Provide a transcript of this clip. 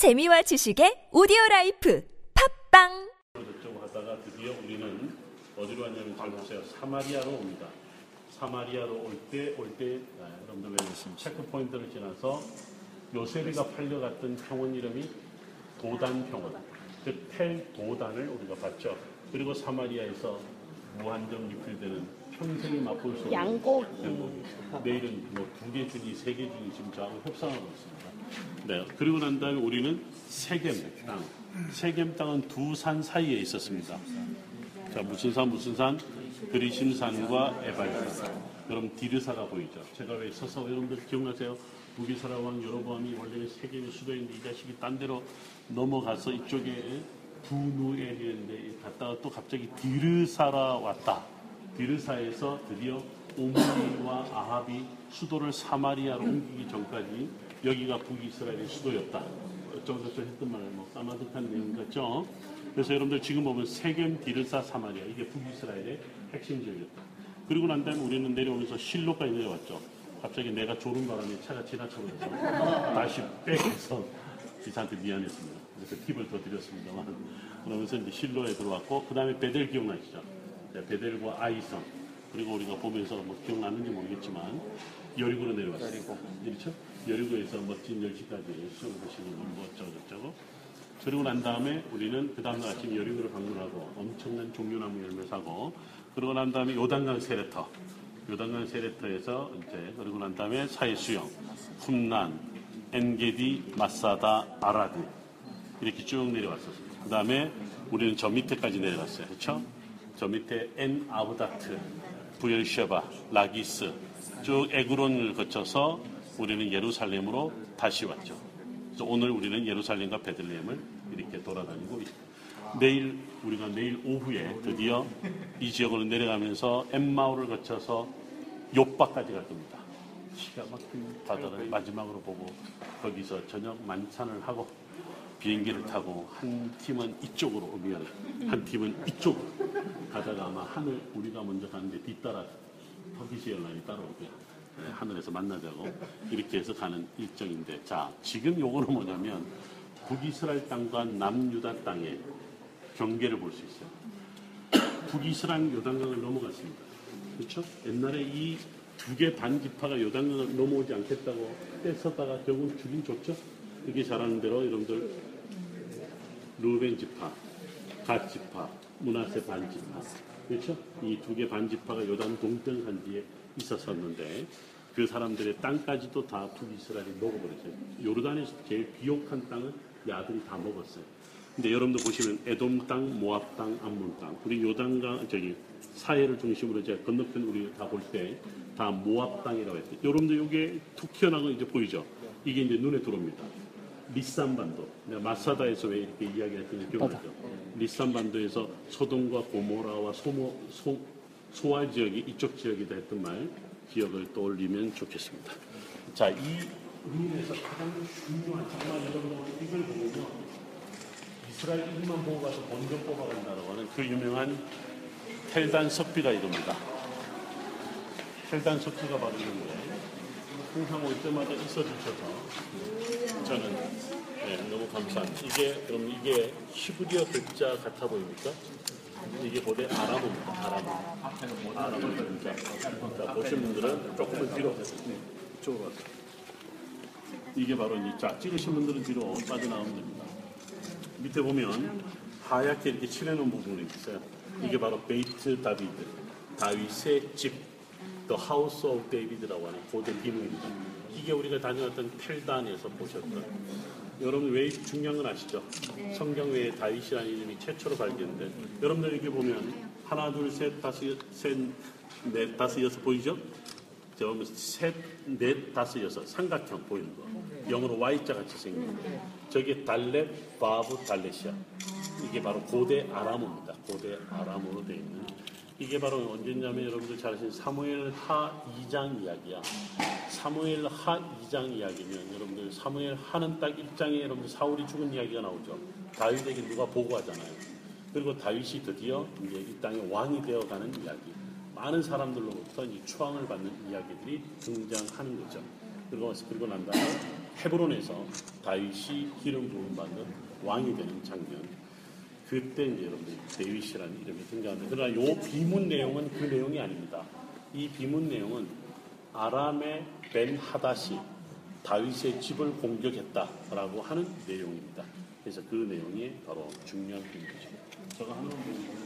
재미와 지식의 오디오 life 팟빵 어쩌고 하다가 드디어 우리는 어디로 왔냐면 잘 보세요. 사마리아로 옵니다. 사마리아로 올 때, 올 때, 아, 여러분들 왜 checkpoint를 지나서 요셉이가 팔려갔던 평원 이름이 도단 평원. 즉, 텔 도단을 우리가 봤죠. 그리고 사마리아에서 무한정 리필되는 평생이 맛볼 수 없는 양고기. 양고기. 내일은 뭐 두개 준이, 세개 준이 지금 저하고 협상하고 있습니다. 네. 그리고 난 다음에 우리는 세겜 땅. 세겜 땅은 두 산 사이에 있었습니다. 자, 무슨 산, 무슨 산? 그리심산과 에발산. 여러분, 디르사가 보이죠? 제가 왜 서서 여러분들 기억나세요? 부기사라 왕 여로보암이 원래는 세겜의 수도인데 이 자식이 딴 데로 넘어가서 이쪽에 부누엘이었는데 갔다가 또 갑자기 디르사라 왔다. 디르사에서 드디어 오므리와 아합이 수도를 사마리아로 옮기기 전까지 여기가 북이스라엘의 수도였다. 어쩌고저쩌고 했던 말을 뭐 까마득한 내용 같죠? 그래서 여러분들 지금 보면 세겜, 디르사, 사마리아 이게 북이스라엘의 핵심 지역이었다. 그리고 난 다음에 우리는 내려오면서 실로까지 내려왔죠. 갑자기 내가 졸은 바람에 차가 지나쳐버려서 다시 백해서 기사한테 미안했습니다. 그래서 팁을 더 드렸습니다만 그러면서 이제 실로에 들어왔고 그 다음에 베델 기억나시죠? 네, 베델과 아이성 그리고 우리가 보면서 뭐 기억나는지 모르겠지만 여리고로 내려왔어요. 그렇죠? 여리고에서 멋진 열시까지 수영을 하시는 뭐 어쩌고저쩌고 그리고 난 다음에 우리는 그 다음날 아침 여리고를 방문하고 엄청난 종려나무 열매 사고 그러고 난 다음에 요단강 세레터 요단강 세레터에서 이제 그리고 난 다음에 사해수영 쿰난 엔게디 마사다 아라드 이렇게 쭉 내려왔었습니다. 그 다음에 우리는 저 밑에까지 내려갔어요. 그렇죠? 저 밑에 엔 아부다트, 부엘셰바, 라기스 쭉 에그론을 거쳐서 우리는 예루살렘으로 다시 왔죠. 그래서 오늘 우리는 예루살렘과 베들레헴을 이렇게 돌아다니고. 내일 우리가 내일 오후에 드디어 이 지역으로 내려가면서 엠마오를 거쳐서 요바까지 갈 겁니다. 기가 막힌 바다를 마지막으로 보고 거기서 저녁 만찬을 하고 비행기를 타고 한 팀은 이쪽으로 오면 한 팀은 이쪽으로 가다가 아마 하늘 우리가 먼저 가는데 뒤따라 터키시 연락이 따라올 거야. 네, 하늘에서 만나자고 이렇게 해서 가는 일정인데 자 지금 요거는 뭐냐면 북이스라엘 땅과 남유다 땅의 경계를 볼 수 있어요. 북이스라엘 요단강을 넘어갔습니다. 그렇죠? 옛날에 이 두 개 반 지파가 요단강을 넘어오지 않겠다고 떼서다가 결국 주긴 줬죠. 이게 잘하는 대로 여러분들 루벤 지파, 갓 지파, 문하세 반 지파, 그렇죠? 이 두 개 반 지파가 요단 동등한지에 있었었는데 그 사람들의 땅까지도 다 북이스라엘이 먹어버렸어요. 요르단에서 제일 비옥한 땅은 이 아들이 다 먹었어요. 근데 여러분들 보시면 에돔 땅, 모압 땅, 암몬 땅, 우리 요단강 저기 사해를 중심으로 제가 건너편 우리 다 볼 때 다 모압 땅이라고 했어요. 여러분들 이게 툭 튀어나온 거 이제 보이죠? 이게 이제 눈에 들어옵니다. 리산반도, 내가 마사다에서 왜 이렇게 이야기했는지 기억나죠? 리산반도에서 소돔과 고모라와 소모, 소, 소알 지역이 이쪽 지역이다 했던 말 기억을 떠올리면 좋겠습니다. 자, 이 의미에서 가장 중요한 정말 여러분 이걸 보면요. 이스라엘 이름만 보고 가서 본전 뽑아간다고 하는 그 유명한 텔단 석비가 이겁니다. 텔단 석비가 바로 이건데 항상 올 때마다 있어 주셔서 저는 네, 너무 감사합니다. 이게 그럼 이게 히브리어 글자 같아 보입니까? 이게 고대 아람어입니다. 아람어. 아람어 글자. 자, 보신 분들은 조금은 뒤로 네, 이쪽으로 와서. 이게 바로 이제 자 찍으신 분들은 뒤로 빠져나오면 됩니다. 밑에 보면 하얗게 이렇게 칠해놓은 부분이 있어요. 이게 바로 בית דוד, 다윗의 집, The House of David라고 하는 고대 비문입니다. 이게 우리가 다녀왔던 텔단에서 보셨던 여러분 왜 중요한 건 아시죠? 성경 외에 다윗이라는 이름이 최초로 발견된 여러분들 여기 보면 하나 둘 셋 다섯 셋넷 다섯 여섯 보이죠? 자, 그러면 셋, 넷, 다섯, 여섯 삼각형 보이는 거. 영어로 Y자 같이 생긴 거. 저게 달렛, 바브, 달렛이야. 이게 바로 고대 아람어입니다. 고대 아람어로 되어 있는. 이게 바로 언제냐면 여러분들 잘 아시는 사무엘 하 2장 이야기야. 사무엘 하 2장 이야기면 여러분들 사무엘 하는 딱 1장에 여러분들 사울이 죽은 이야기가 나오죠. 다윗에게 누가 보고하잖아요. 그리고 다윗이 드디어 이제 이 땅의 왕이 되어가는 이야기. 많은 사람들로부터 이 추앙을 받는 이야기들이 등장하는 거죠. 그리고, 그리고 난 다음에 헤브론에서 다윗이 기름 부음 받는 왕이 되는 장면. 그때 이제 여러분들 데윗이라는 이름이 등장합니다. 그러나 요 비문 내용은 그 내용이 아닙니다. 이 비문 내용은 아람의 벤 하닷이 다윗의 집을 공격했다라고 하는 내용입니다. 그래서 그 내용이 바로 중요한 비문이죠. 제가 하는 내용